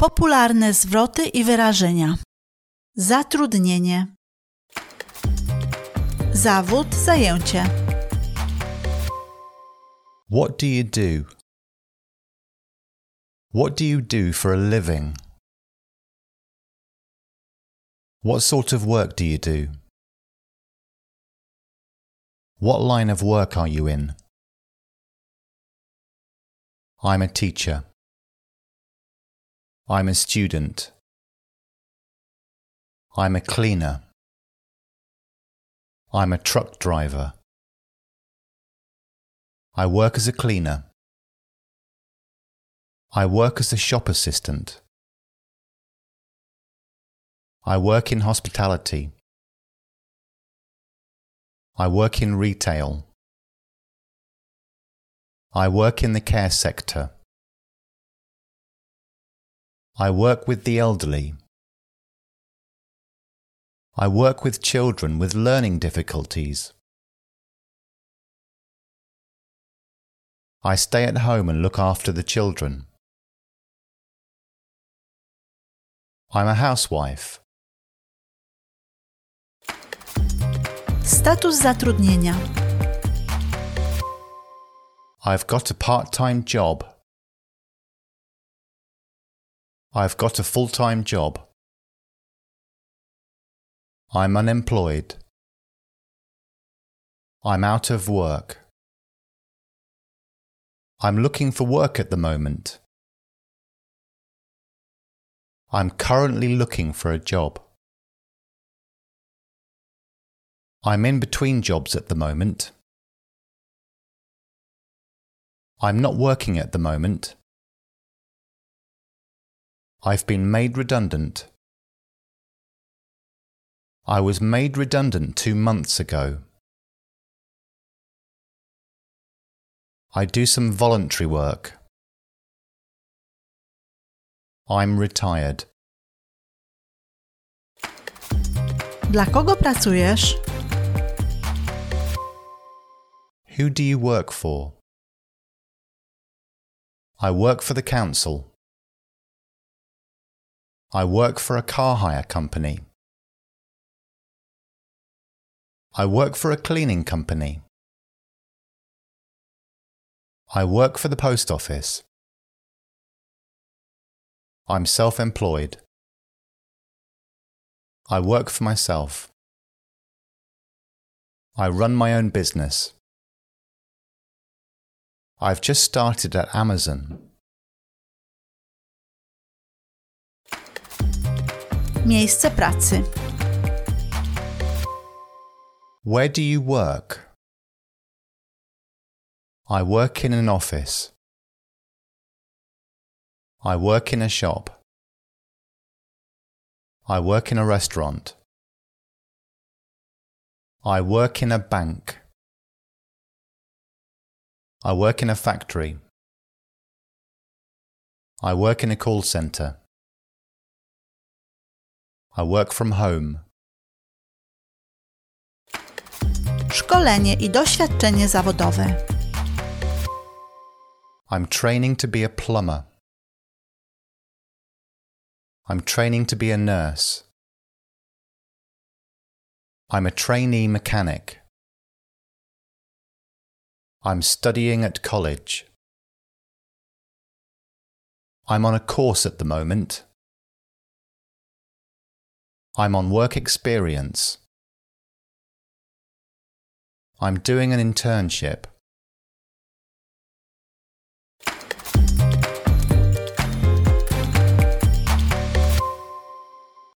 Popularne zwroty i wyrażenia. Zatrudnienie. Zawód, zajęcie. What do you do? What do you do for a living? What sort of work do you do? What line of work are you in? I'm a teacher. I'm a student. I'm a cleaner. I'm a truck driver. I work as a cleaner. I work as a shop assistant. I work in hospitality. I work in retail. I work in the care sector. I work with the elderly. I work with children with learning difficulties. I stay at home and look after the children. I'm a housewife. Status zatrudnienia. I've got a part time job. I've got a full time job. I'm unemployed. I'm out of work. I'm looking for work at the moment. I'm currently looking for a job. I'm in between jobs at the moment. I'm not working at the moment. I've been made redundant. I was made redundant two months ago. I do some voluntary work. I'm retired. Dla kogo pracujesz? Who do you work for? I work for the council. I work for a car hire company. I work for a cleaning company. I work for the post office. I'm self employed. I work for myself. I run my own business. I've just started at Amazon. Miejsce pracy. Where do you work? I work in an office. I work in a shop. I work in a restaurant. I work in a bank. I work in a factory. I work in a call center. I work from home. Szkolenie i doświadczenie zawodowe. I'm training to be a plumber. I'm training to be a nurse. I'm a trainee mechanic. I'm studying at college. I'm on a course at the moment. I'm on work experience. I'm doing an internship.